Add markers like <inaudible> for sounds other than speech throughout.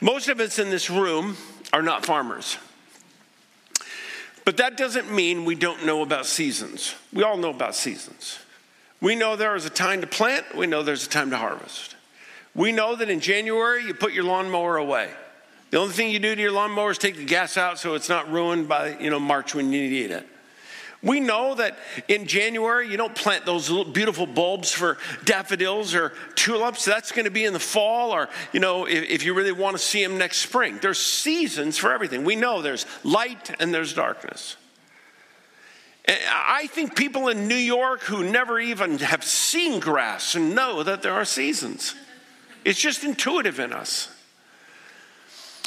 Most of us in this room are not farmers. But that doesn't mean we don't know about seasons. We all know about seasons. We know there is a time to plant, we know there's a time to harvest. We know that in January you put your lawnmower away. The only thing you do to your lawnmower is take the gas out so it's not ruined by you know March when you need it. We know that in January you don't plant those beautiful bulbs for daffodils or tulips. That's going to be in the fall, or you know, if, if, you really want to see them next spring. There's seasons for everything. We know there's light and there's darkness. I think people in New York who never even have seen grass know that there are seasons. It's just intuitive in us.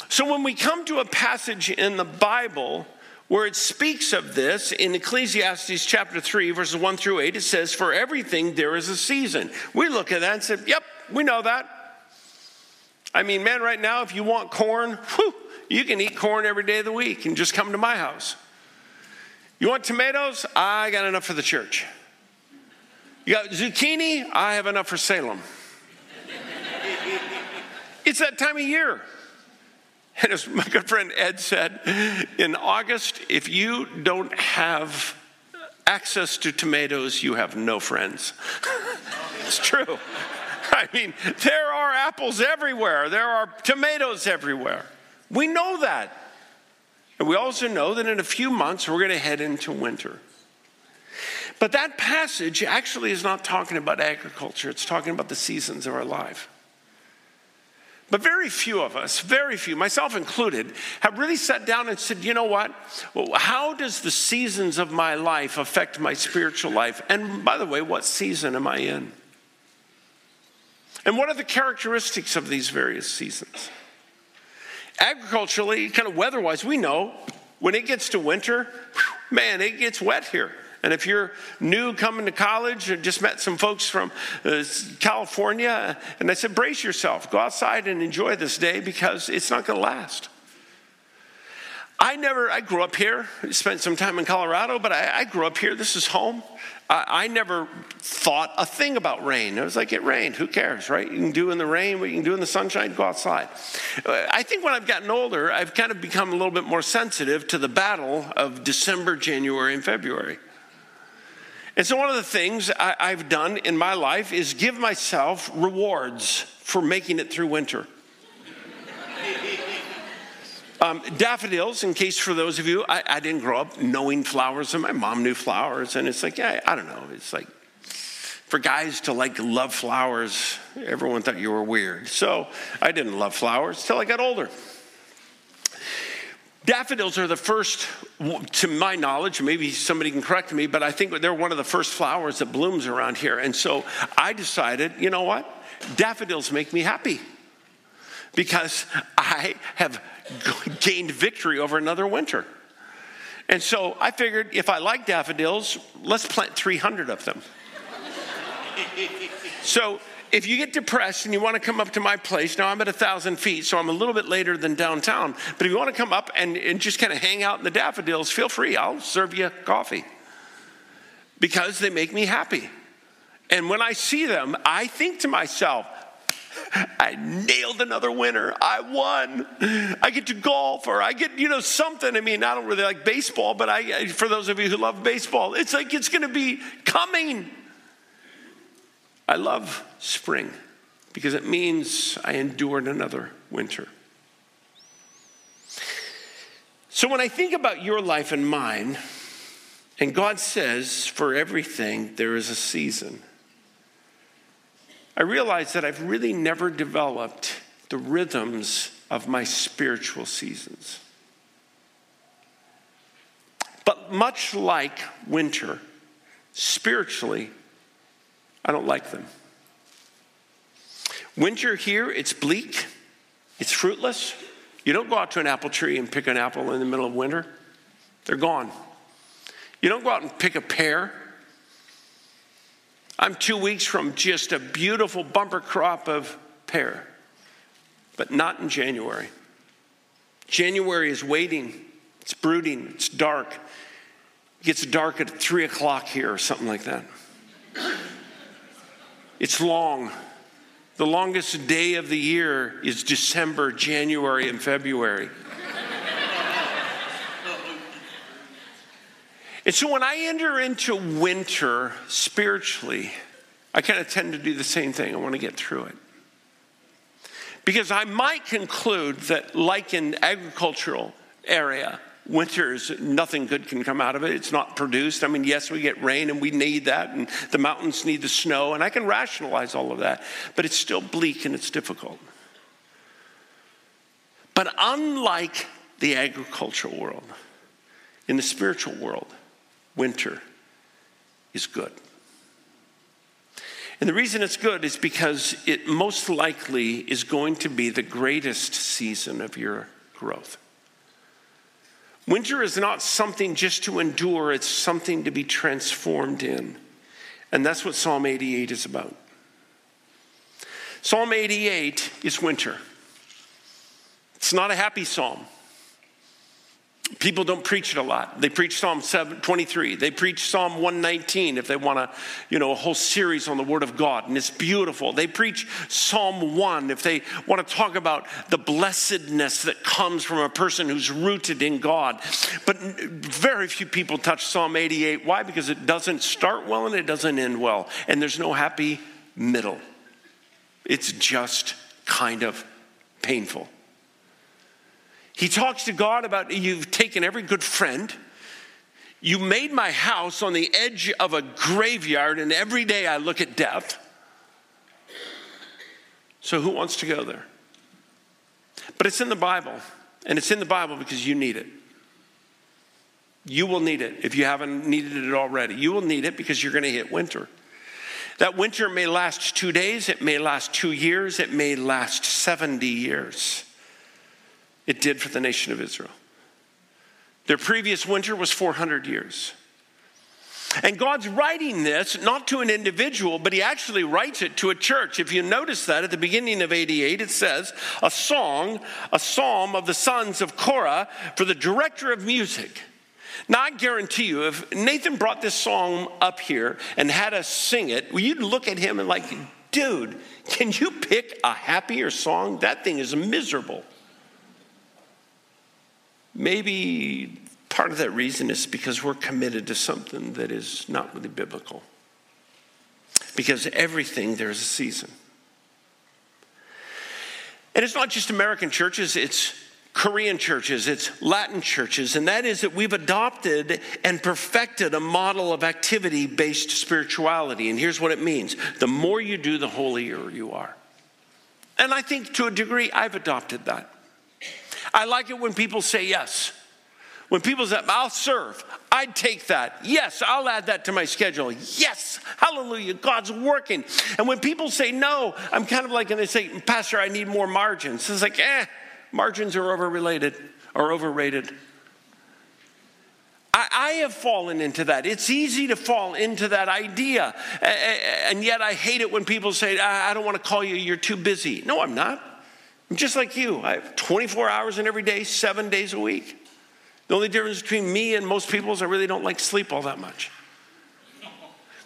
So when we come to a passage in the Bible where it speaks of this in Ecclesiastes chapter 3, verses 1 through 8, it says, For everything there is a season. We look at that and say, Yep, we know that. I mean, man, right now, if you want corn, whew, you can eat corn every day of the week and just come to my house. You want tomatoes? I got enough for the church. You got zucchini? I have enough for Salem. <laughs> it's that time of year. And as my good friend Ed said, in August, if you don't have access to tomatoes, you have no friends. <laughs> it's true. I mean, there are apples everywhere, there are tomatoes everywhere. We know that. And we also know that in a few months we're going to head into winter. But that passage actually is not talking about agriculture, it's talking about the seasons of our life. But very few of us, very few, myself included, have really sat down and said, you know what? How does the seasons of my life affect my spiritual life? And by the way, what season am I in? And what are the characteristics of these various seasons? Agriculturally, kind of weather wise, we know when it gets to winter, man, it gets wet here. And if you're new coming to college, I just met some folks from uh, California, and I said, brace yourself, go outside and enjoy this day because it's not going to last. I never, I grew up here, spent some time in Colorado, but I, I grew up here. This is home. I, I, never thought a thing about rain. It was like, it rained, who cares, right? You can do in the rain what you can do in the sunshine, go outside. Uh, I think when I've gotten older, I've kind of become a little bit more sensitive to the battle of December, January, and February. And so, one of the things I, have done in my life is give myself rewards for making it through winter. <laughs> Um, daffodils, in case for those of you, I, I, didn't grow up knowing flowers, and my mom knew flowers, and it's like, yeah, I don't know. It's like for guys to like love flowers, everyone thought you were weird. So I didn't love flowers till I got older. Daffodils are the first, to my knowledge, maybe somebody can correct me, but I think they're one of the first flowers that blooms around here. And so I decided, you know what? Daffodils make me happy because I have gained victory over another winter. And so I figured if I like daffodils, let's plant 300 of them. <laughs> so if you get depressed and you want to come up to my place, now I'm at a thousand feet, so I'm a little bit later than downtown. But if you want to come up and, and just kind of hang out in the daffodils, feel free. I'll serve you coffee because they make me happy. And when I see them, I think to myself, I nailed another winner. I won. I get to golf or I get, you know, something. I mean, I don't really like baseball, but I, for those of you who love baseball, it's like it's going to be coming. I love spring because it means I endured another winter. So when I think about your life and mine, and God says, for everything there is a season, I realize that I've really never developed the rhythms of my spiritual seasons. But much like winter, spiritually, I don't like them. Winter here, it's bleak, it's fruitless. You don't go out to an apple tree and pick an apple in the middle of winter, they're gone. You don't go out and pick a pear. I'm two weeks from just a beautiful bumper crop of pear, but not in January. January is waiting, it's brooding, it's dark. It gets dark at three o'clock here or something like that. It's long. The longest day of the year is December, January, and February. and so when I enter into winter spiritually, I kind of tend to do the same thing. I want to get through it. Because I might conclude that, like in agricultural area, winters nothing good can come out of it. It's not produced. I mean, yes, we get rain and we need that, and the mountains need the snow, and I can rationalize all of that, but it's still bleak and it's difficult. But unlike the agricultural world, in the spiritual world, winter is good. And the reason it's good is because it most likely is going to be the greatest season of your growth. Winter is not something just to endure, it's something to be transformed in. And that's what Psalm 88 is about. Psalm 88 is winter. It's not a happy psalm. People don't preach it a lot. They preach Psalm 23. They preach Psalm 119 if they want a, you know, a whole series on the Word of God, and it's beautiful. They preach Psalm 1 if they want to talk about the blessedness that comes from a person who's rooted in God. But very few people touch Psalm 88. Why? Because it doesn't start well and it doesn't end well, and there's no happy middle. It's just kind of painful. He talks to God about you've taken every good friend. You made my house on the edge of a graveyard, and every day I look at death. So, who wants to go there? But it's in the Bible, and it's in the Bible because you need it. You will need it if you haven't needed it already. You will need it because you're going to hit winter. That winter may last two days, it may last two years, it may last 70 years. It did for the nation of Israel. Their previous winter was 400 years. And God's writing this not to an individual, but He actually writes it to a church. If you notice that at the beginning of 88, it says, a song, a psalm of the sons of Korah for the director of music. Now, I guarantee you, if Nathan brought this song up here and had us sing it, you'd look at him and, like, dude, can you pick a happier song? That thing is miserable. Maybe part of that reason is because we're committed to something that is not really biblical. Because everything, there's a season. And it's not just American churches, it's Korean churches, it's Latin churches, and that is that we've adopted and perfected a model of activity based spirituality. And here's what it means the more you do, the holier you are. And I think to a degree, I've adopted that. I like it when people say yes. When people say, I'll serve, I'd take that. Yes, I'll add that to my schedule. Yes, hallelujah, God's working. And when people say no, I'm kind of like, and they say, Pastor, I need more margins. It's like, eh, margins are overrelated or overrated. I, I have fallen into that. It's easy to fall into that idea. And yet I hate it when people say, I don't want to call you, you're too busy. No, I'm not. I'm just like you. I have 24 hours in every day, seven days a week. The only difference between me and most people is I really don't like sleep all that much.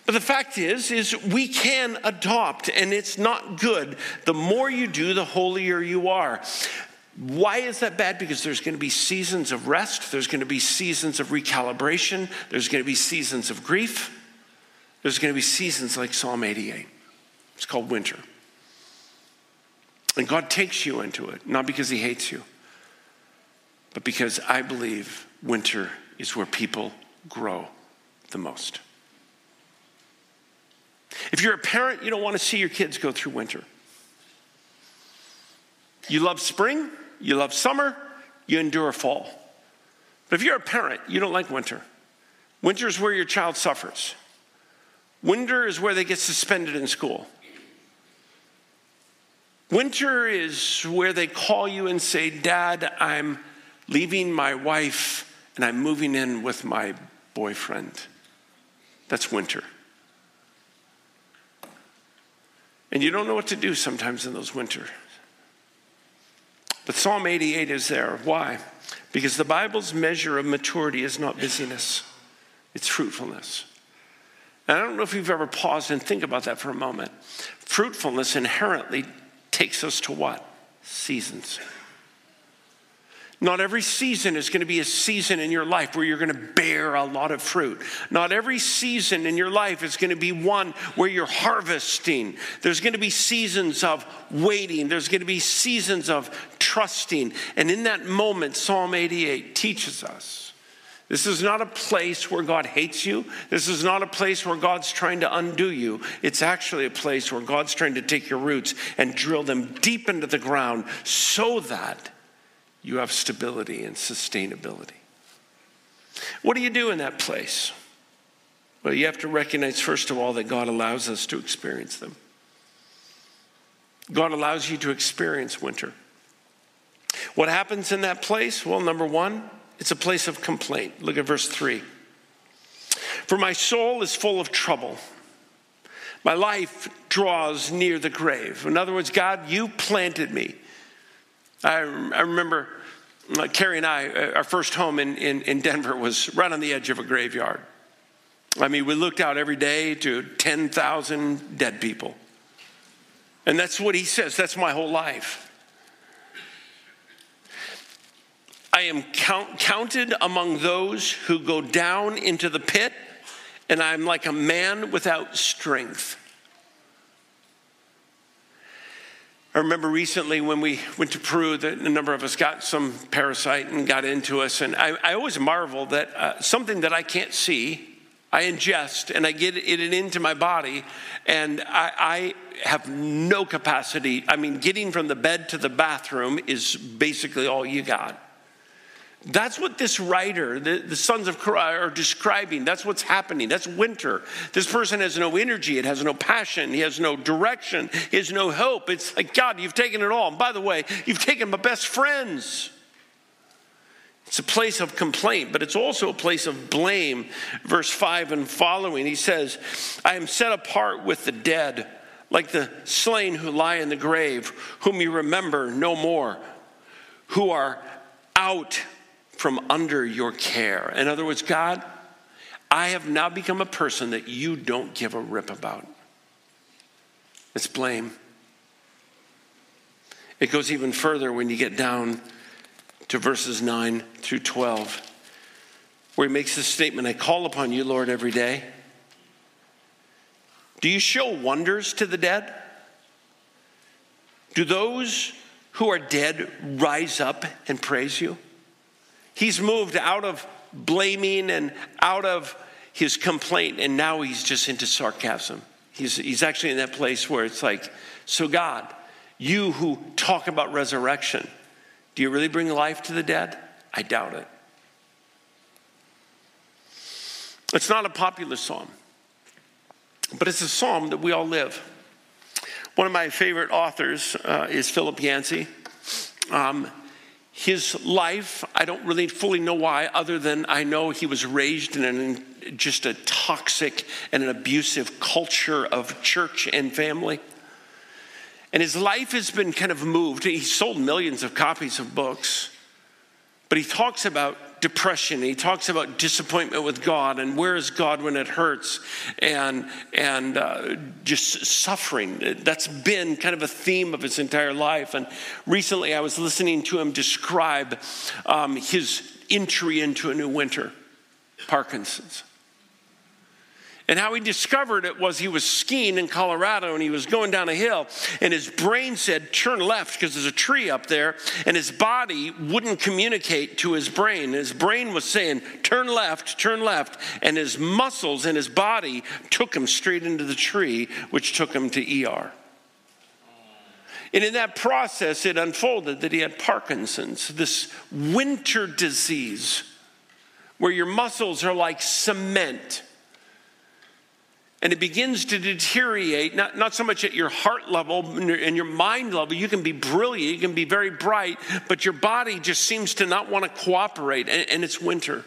But the fact is, is we can adopt, and it's not good. The more you do, the holier you are. Why is that bad? Because there's going to be seasons of rest, there's going to be seasons of recalibration, there's going to be seasons of grief, there's going to be seasons like Psalm 88. It's called winter. And God takes you into it, not because He hates you, but because I believe winter is where people grow the most. If you're a parent, you don't want to see your kids go through winter. You love spring, you love summer, you endure fall. But if you're a parent, you don't like winter. Winter is where your child suffers. Winter is where they get suspended in school. Winter is where they call you and say, Dad, I'm leaving my wife and I'm moving in with my boyfriend. That's winter. And you don't know what to do sometimes in those winters. But Psalm 88 is there. Why? Because the Bible's measure of maturity is not busyness, it's fruitfulness. And I don't know if you've ever paused and think about that for a moment. Fruitfulness inherently takes us to what? Seasons. Not every season is going to be a season in your life where you're going to bear a lot of fruit. Not every season in your life is going to be one where you're harvesting. There's going to be seasons of waiting, there's going to be seasons of trusting. And in that moment, Psalm 88 teaches us. This is not a place where God hates you. This is not a place where God's trying to undo you. It's actually a place where God's trying to take your roots and drill them deep into the ground so that you have stability and sustainability. What do you do in that place? Well, you have to recognize, first of all, that God allows us to experience them. God allows you to experience winter. What happens in that place? Well, number one, it's a place of complaint. Look at verse 3. For my soul is full of trouble. My life draws near the grave. In other words, God, you planted me. I, I remember uh, Carrie and I, uh, our first home in, in, in Denver was right on the edge of a graveyard. I mean, we looked out every day to 10,000 dead people. And that's what he says. That's my whole life. I am count, counted among those who go down into the pit, and I'm like a man without strength. I remember recently when we went to Peru that a number of us got some parasite and got into us. And I, I always marvel that uh, something that I can't see, I ingest and I get it into my body, and I, I have no capacity. I mean, getting from the bed to the bathroom is basically all you got. That's what this writer, the, the sons of Korah, are describing. That's what's happening. That's winter. This person has no energy. It has no passion. He has no direction. He has no hope. It's like, God, you've taken it all. And by the way, you've taken my best friends. It's a place of complaint, but it's also a place of blame. Verse 5 and following, he says, I am set apart with the dead, like the slain who lie in the grave, whom you remember no more, who are out from under your care. In other words, God, I have now become a person that you don't give a rip about. It's blame. It goes even further when you get down to verses 9 through 12, where he makes this statement I call upon you, Lord, every day. Do you show wonders to the dead? Do those who are dead rise up and praise you? He's moved out of blaming and out of his complaint, and now he's just into sarcasm. He's, he's actually in that place where it's like, so God, you who talk about resurrection, do you really bring life to the dead? I doubt it. It's not a popular psalm, but it's a psalm that we all live. One of my favorite authors uh, is Philip Yancey. Um, his life, I don't really fully know why, other than I know he was raised in an, just a toxic and an abusive culture of church and family. And his life has been kind of moved. He sold millions of copies of books, but he talks about depression. He talks about disappointment with God and where is God when it hurts and, and uh, just suffering. That's been kind of a theme of his entire life. And recently I was listening to him describe um, his entry into a new winter Parkinson's. And how he discovered it was he was skiing in Colorado and he was going down a hill, and his brain said, Turn left because there's a tree up there. And his body wouldn't communicate to his brain. His brain was saying, Turn left, turn left. And his muscles and his body took him straight into the tree, which took him to ER. And in that process, it unfolded that he had Parkinson's, this winter disease where your muscles are like cement and it begins to deteriorate, not, not so much at your heart level and your mind level. You can be brilliant, you can be very bright, but your body just seems to not want to cooperate, and, and it's winter.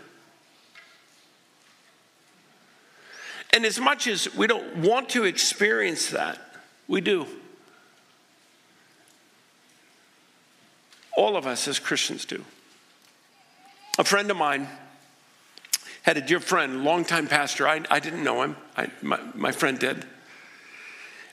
And as much as we don't want to experience that, we do. All of us as Christians do. A friend of mine, Had a dear friend, longtime pastor. I, I didn't know him, I, my, my friend did.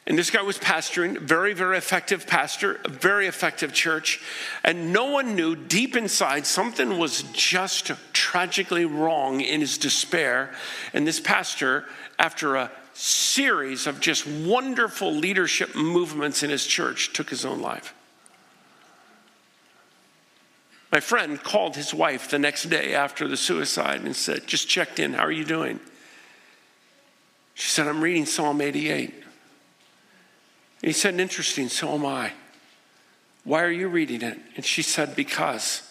And this guy was pastoring, very, very effective pastor, a very effective church. And no one knew deep inside something was just tragically wrong in his despair. And this pastor, after a series of just wonderful leadership movements in his church, took his own life. My friend called his wife the next day after the suicide and said, Just checked in, how are you doing? She said, I'm reading Psalm 88. And he said, Interesting, so am I. Why are you reading it? And she said, Because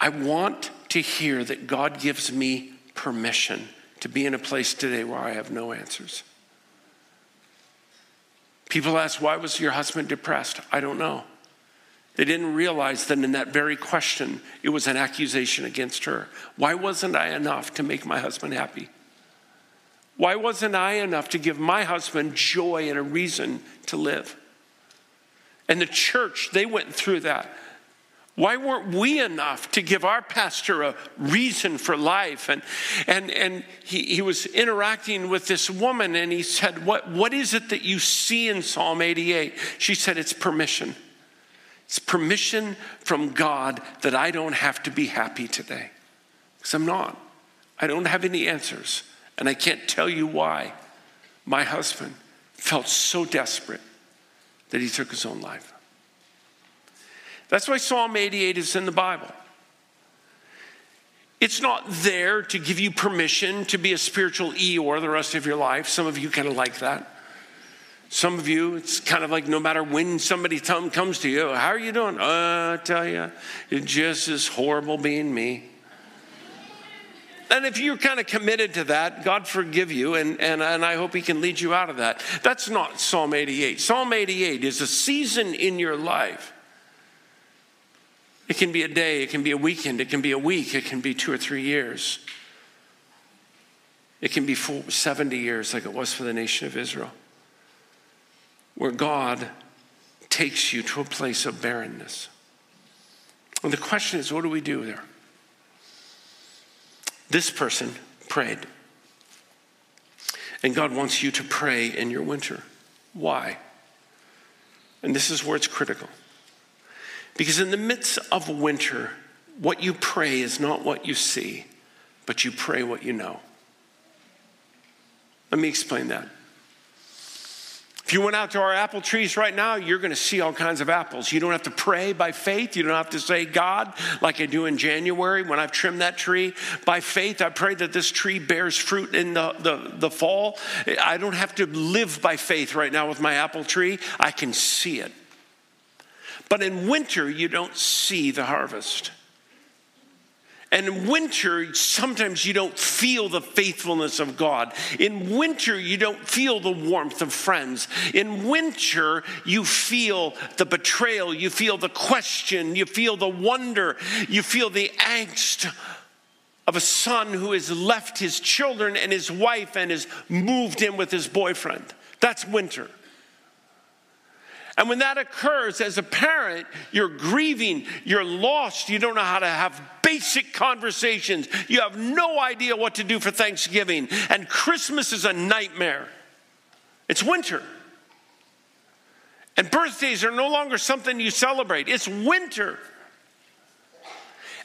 I want to hear that God gives me permission to be in a place today where I have no answers. People ask, Why was your husband depressed? I don't know. They didn't realize that in that very question, it was an accusation against her. Why wasn't I enough to make my husband happy? Why wasn't I enough to give my husband joy and a reason to live? And the church, they went through that. Why weren't we enough to give our pastor a reason for life? And, and, and he, he was interacting with this woman and he said, what, what is it that you see in Psalm 88? She said, It's permission. It's permission from God that I don't have to be happy today. Because I'm not. I don't have any answers. And I can't tell you why my husband felt so desperate that he took his own life. That's why Psalm 88 is in the Bible. It's not there to give you permission to be a spiritual Eeyore the rest of your life. Some of you kind of like that. Some of you, it's kind of like no matter when somebody comes to you, how are you doing? Uh, I tell you, it's just as horrible being me. And if you're kind of committed to that, God forgive you, and, and, and I hope He can lead you out of that. That's not Psalm 88. Psalm 88 is a season in your life. It can be a day, it can be a weekend, it can be a week, it can be two or three years. It can be 70 years, like it was for the nation of Israel, where God takes you to a place of barrenness. And the question is, what do we do there? This person prayed. And God wants you to pray in your winter. Why? And this is where it's critical. Because in the midst of winter, what you pray is not what you see, but you pray what you know. Let me explain that. If you went out to our apple trees right now, you're going to see all kinds of apples. You don't have to pray by faith. You don't have to say, God, like I do in January when I've trimmed that tree. By faith, I pray that this tree bears fruit in the, the, the fall. I don't have to live by faith right now with my apple tree. I can see it. But in winter, you don't see the harvest. And in winter, sometimes you don't feel the faithfulness of God. In winter, you don't feel the warmth of friends. In winter, you feel the betrayal, you feel the question, you feel the wonder, you feel the angst of a son who has left his children and his wife and has moved in with his boyfriend. That's winter. And when that occurs as a parent, you're grieving, you're lost, you don't know how to have basic conversations, you have no idea what to do for Thanksgiving, and Christmas is a nightmare. It's winter. And birthdays are no longer something you celebrate, it's winter.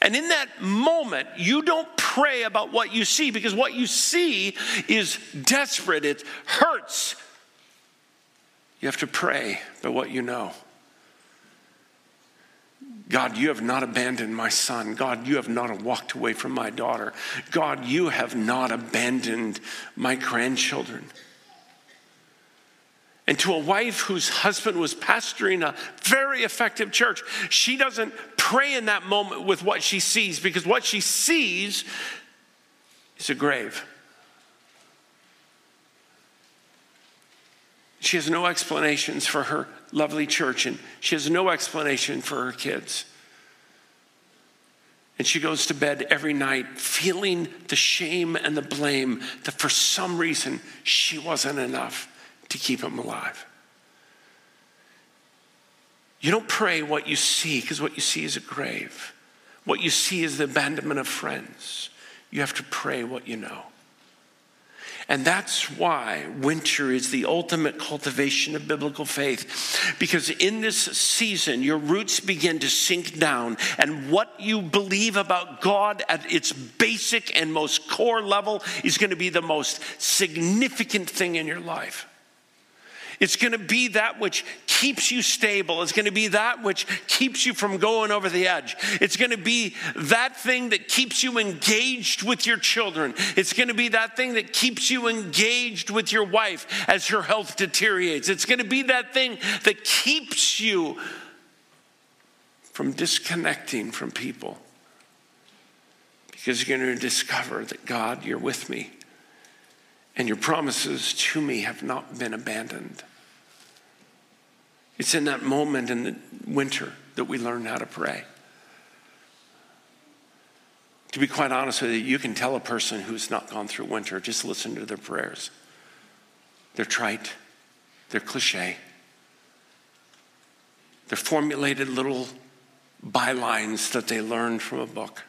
And in that moment, you don't pray about what you see because what you see is desperate, it hurts, you have to pray by what you know. God, you have not abandoned my son. God, you have not walked away from my daughter. God, you have not abandoned my grandchildren. And to a wife whose husband was pastoring a very effective church, she doesn't pray in that moment with what she sees because what she sees is a grave. She has no explanations for her lovely church, and she has no explanation for her kids. And she goes to bed every night feeling the shame and the blame that for some reason she wasn't enough to keep him alive. You don't pray what you see because what you see is a grave. What you see is the abandonment of friends. You have to pray what you know. And that's why winter is the ultimate cultivation of biblical faith. Because in this season, your roots begin to sink down, and what you believe about God at its basic and most core level is going to be the most significant thing in your life. It's going to be that which keeps you stable. It's going to be that which keeps you from going over the edge. It's going to be that thing that keeps you engaged with your children. It's going to be that thing that keeps you engaged with your wife as her health deteriorates. It's going to be that thing that keeps you from disconnecting from people. Because you're going to discover that God, you're with me and your promises to me have not been abandoned. It's in that moment in the winter that we learn how to pray. To be quite honest with you, you can tell a person who's not gone through winter, just listen to their prayers. They're trite, they're cliche, they're formulated little bylines that they learned from a book,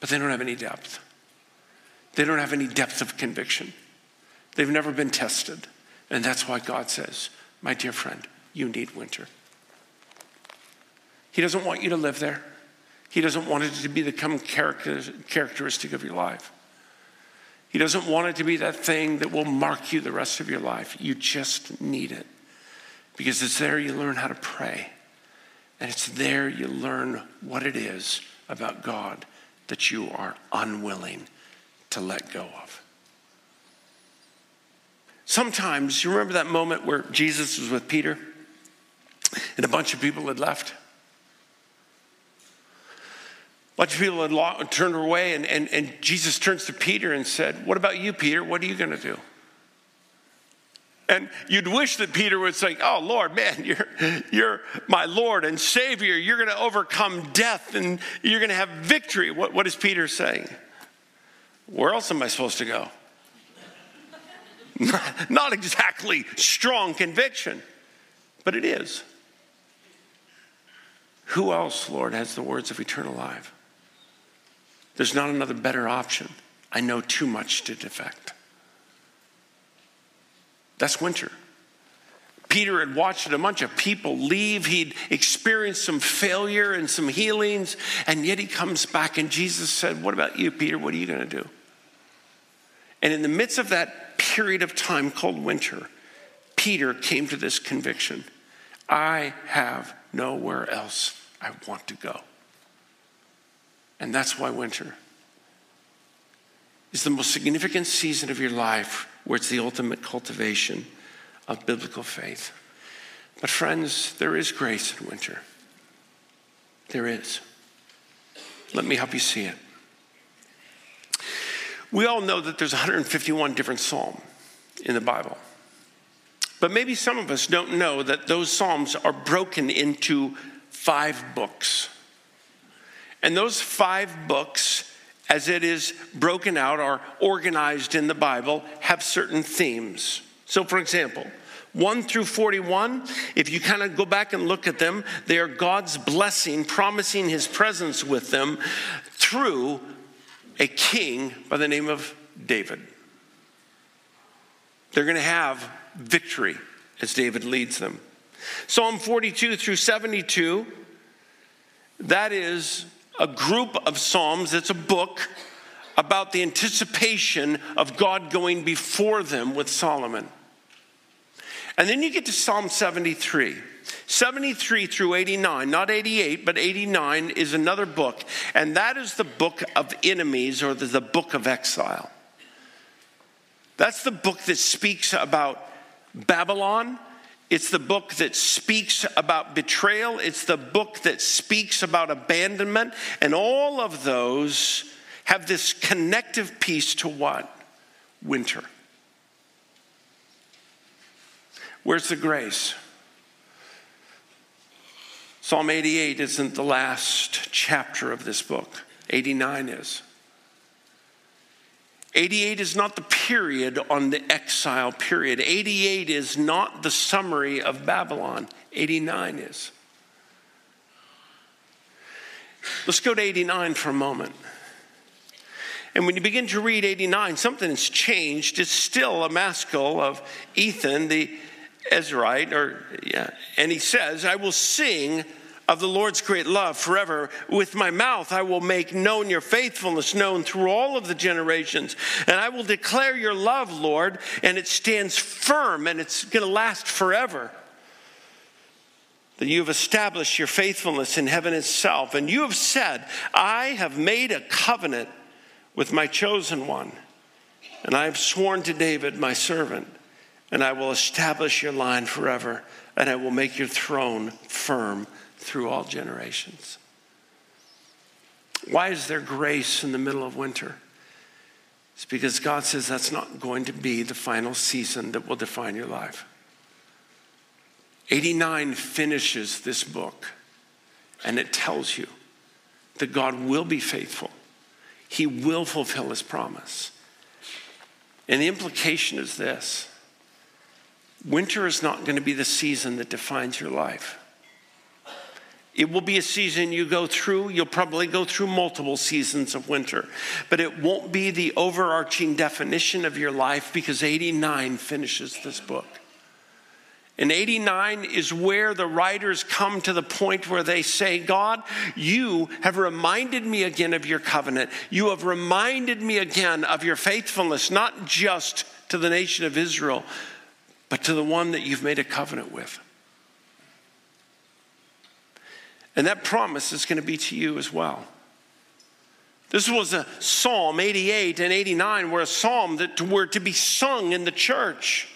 but they don't have any depth. They don't have any depth of conviction. They've never been tested. And that's why God says, My dear friend, you need winter. He doesn't want you to live there. He doesn't want it to become characteristic of your life. He doesn't want it to be that thing that will mark you the rest of your life. You just need it because it's there you learn how to pray. And it's there you learn what it is about God that you are unwilling to let go of. Sometimes, you remember that moment where Jesus was with Peter? And a bunch of people had left. A bunch of people had turned away, and, and, and Jesus turns to Peter and said, What about you, Peter? What are you going to do? And you'd wish that Peter would say, Oh, Lord, man, <laughs> you're, you're my Lord and Savior. You're going to overcome death and you're going to have victory. What, what is Peter saying? Where else am I supposed to go? <laughs> Not exactly strong conviction, but it is. Who else, Lord, has the words of eternal life? There's not another better option. I know too much to defect. That's winter. Peter had watched a bunch of people leave. He'd experienced some failure and some healings, and yet he comes back, and Jesus said, What about you, Peter? What are you going to do? And in the midst of that period of time called winter, Peter came to this conviction I have nowhere else I want to go. And that's why winter is the most significant season of your life where it's the ultimate cultivation of biblical faith. But, friends, there is grace in winter. There is. Let me help you see it. We all know that there's 151 different psalms in the Bible. But maybe some of us don't know that those psalms are broken into five books. And those five books, as it is broken out or organized in the Bible, have certain themes. So, for example, 1 through 41, if you kind of go back and look at them, they are God's blessing, promising his presence with them through a king by the name of David. They're going to have victory as David leads them. Psalm 42 through 72, that is a group of Psalms, it's a book about the anticipation of God going before them with Solomon. And then you get to Psalm 73. 73 through 89, not 88, but 89 is another book, and that is the book of enemies or the book of exile. That's the book that speaks about Babylon. It's the book that speaks about betrayal. It's the book that speaks about abandonment. And all of those have this connective piece to what? Winter. Where's the grace? Psalm 88 isn't the last chapter of this book, 89 is. 88 is not the period on the exile period. 88 is not the summary of Babylon. 89 is. Let's go to 89 for a moment. And when you begin to read 89, something has changed. It's still a maskil of Ethan, the Ezrahite, or yeah, and he says, I will sing of the Lord's great love forever. With my mouth, I will make known your faithfulness known through all of the generations. And I will declare your love, Lord, and it stands firm and it's going to last forever. That you have established your faithfulness in heaven itself. And you have said, I have made a covenant with my chosen one. And I have sworn to David, my servant, and I will establish your line forever, and I will make your throne firm through all generations. Why is there grace in the middle of winter? It's because God says that's not going to be the final season that will define your life. 89 finishes this book, and it tells you that God will be faithful he will fulfill his promise. And the implication is this winter is not going to be the season that defines your life. It will be a season you go through. You'll probably go through multiple seasons of winter, but it won't be the overarching definition of your life because 89 finishes this book. And 89 is where the writers come to the point where they say, God, you have reminded me again of your covenant. You have reminded me again of your faithfulness, not just to the nation of Israel, but to the one that you've made a covenant with. And that promise is going to be to you as well. This was a Psalm 88 and 89 were a psalm that were to be sung in the church.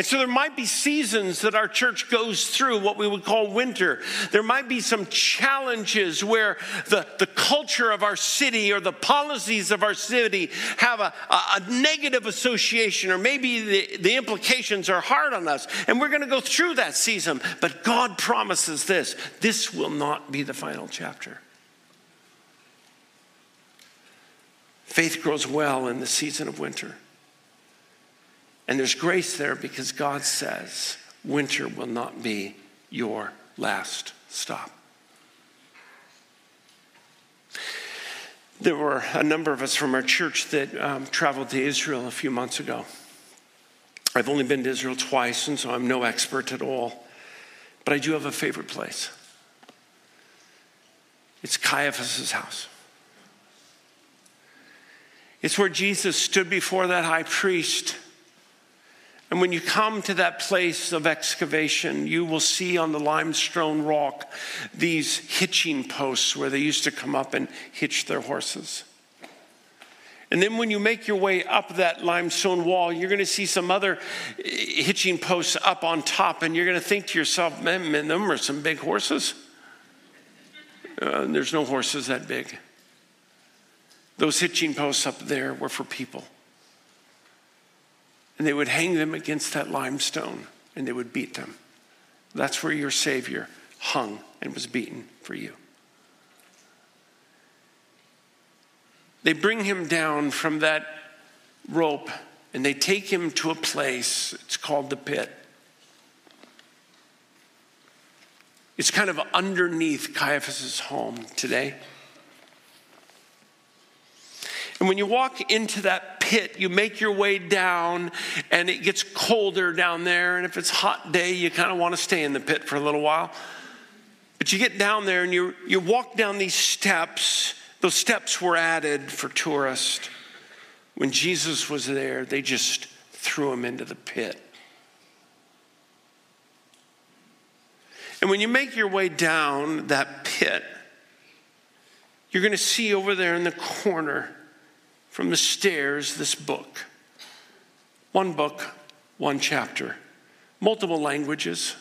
And so there might be seasons that our church goes through what we would call winter. There might be some challenges where the, the culture of our city or the policies of our city have a, a, a negative association, or maybe the, the implications are hard on us. And we're going to go through that season. But God promises this this will not be the final chapter. Faith grows well in the season of winter. And there's grace there because God says winter will not be your last stop. There were a number of us from our church that um, traveled to Israel a few months ago. I've only been to Israel twice, and so I'm no expert at all. But I do have a favorite place. It's Caiaphas' house. It's where Jesus stood before that high priest and when you come to that place of excavation, you will see on the limestone rock these hitching posts where they used to come up and hitch their horses. And then when you make your way up that limestone wall, you're going to see some other eh, hitching posts up on top, and you're going to think to yourself, man, man them are some big horses. Uh, there's no horses that big. Those hitching posts up there were for people and they would hang them against that limestone and they would beat them. That's where your Savior hung and was beaten for you. They bring him down from that rope and they take him to a place, it's called the pit. It's kind of underneath Caiaphas' home today. And when you walk into that pit, you make your way down and it gets colder down there. And if it's hot day, you kind of want to stay in the pit for a little while. But you get down there and you, you walk down these steps. Those steps were added for tourists. When Jesus was there, they just threw him into the pit. And when you make your way down that pit, you're going to see over there in the corner from the stairs this book. One book, one chapter, multiple languages.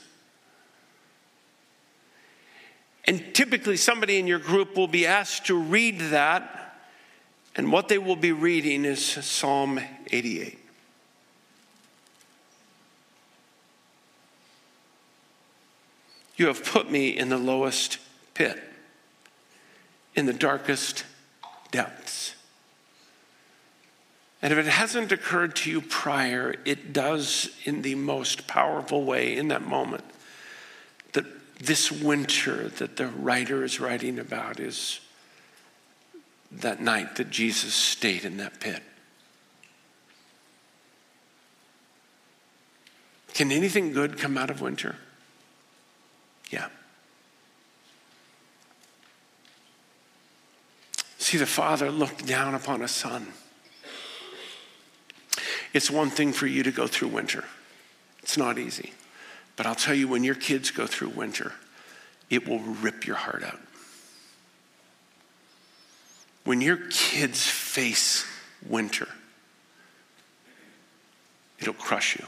And typically, somebody in your group will be asked to read that, and what they will be reading is Psalm 88. You have put me in the lowest pit, in the darkest depths. And if it hasn't occurred to you prior, it does in the most powerful way in that moment. That this winter that the writer is writing about is that night that Jesus stayed in that pit. Can anything good come out of winter? Yeah. See, the Father looked down upon a son. It's one thing for you to go through winter, it's not easy. But I'll tell you, when your kids go through winter, it will rip your heart out. When your kids face winter, it'll crush you.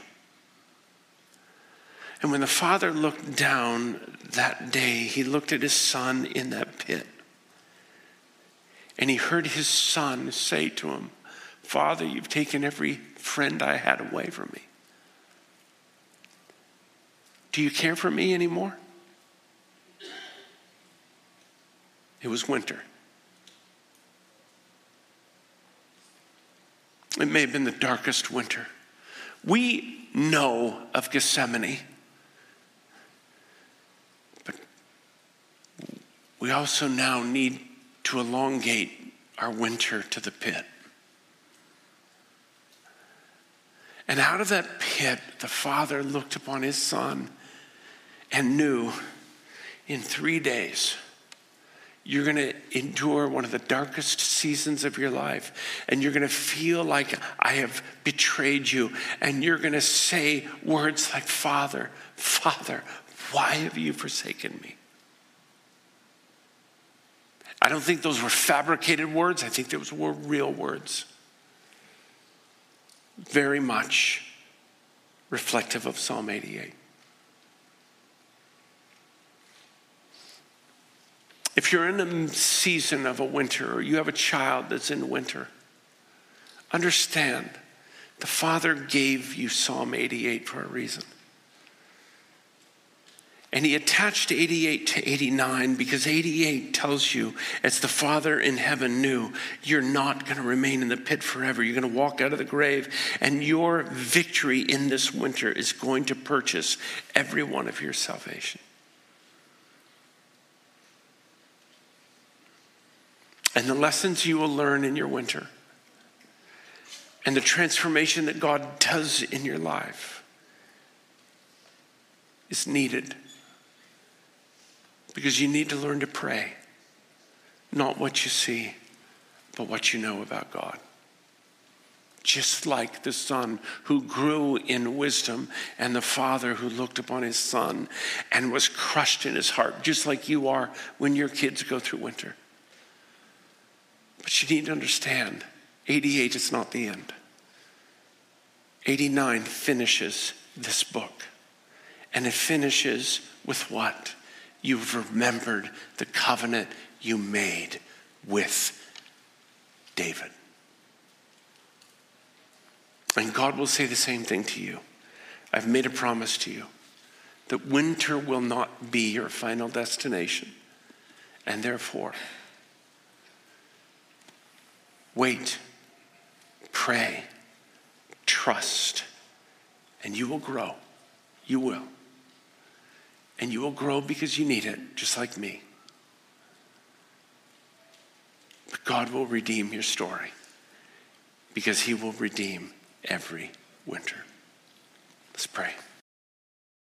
And when the father looked down that day, he looked at his son in that pit. And he heard his son say to him, Father, you've taken every friend I had away from me. Do you care for me anymore? It was winter. It may have been the darkest winter. We know of Gethsemane, but we also now need to elongate our winter to the pit. And out of that pit, the father looked upon his son and knew in three days, you're going to endure one of the darkest seasons of your life, and you're going to feel like I have betrayed you, and you're going to say words like, Father, Father, why have you forsaken me? I don't think those were fabricated words, I think those were real words. Very much reflective of Psalm 88. If you're in a season of a winter or you have a child that's in winter, understand the Father gave you Psalm 88 for a reason. And he attached 88 to 89 because 88 tells you, as the Father in heaven knew, you're not going to remain in the pit forever. You're going to walk out of the grave, and your victory in this winter is going to purchase every one of your salvation. and the lessons you will learn in your winter and the transformation that God does in your life is needed because you need to learn to pray, not what you see, but what you know about God. Just like the son who grew in wisdom and the father who looked upon his son and was crushed in his heart, just like you are when your kids go through winter. But you need to understand 88 is not the end. 89 finishes this book. And it finishes with what? You've remembered the covenant you made with David. And God will say the same thing to you. I've made a promise to you that winter will not be your final destination. And therefore, Wait, pray, trust, and you will grow. You will. And you will grow because you need it, just like me. But God will redeem your story because He will redeem every winter. Let's pray.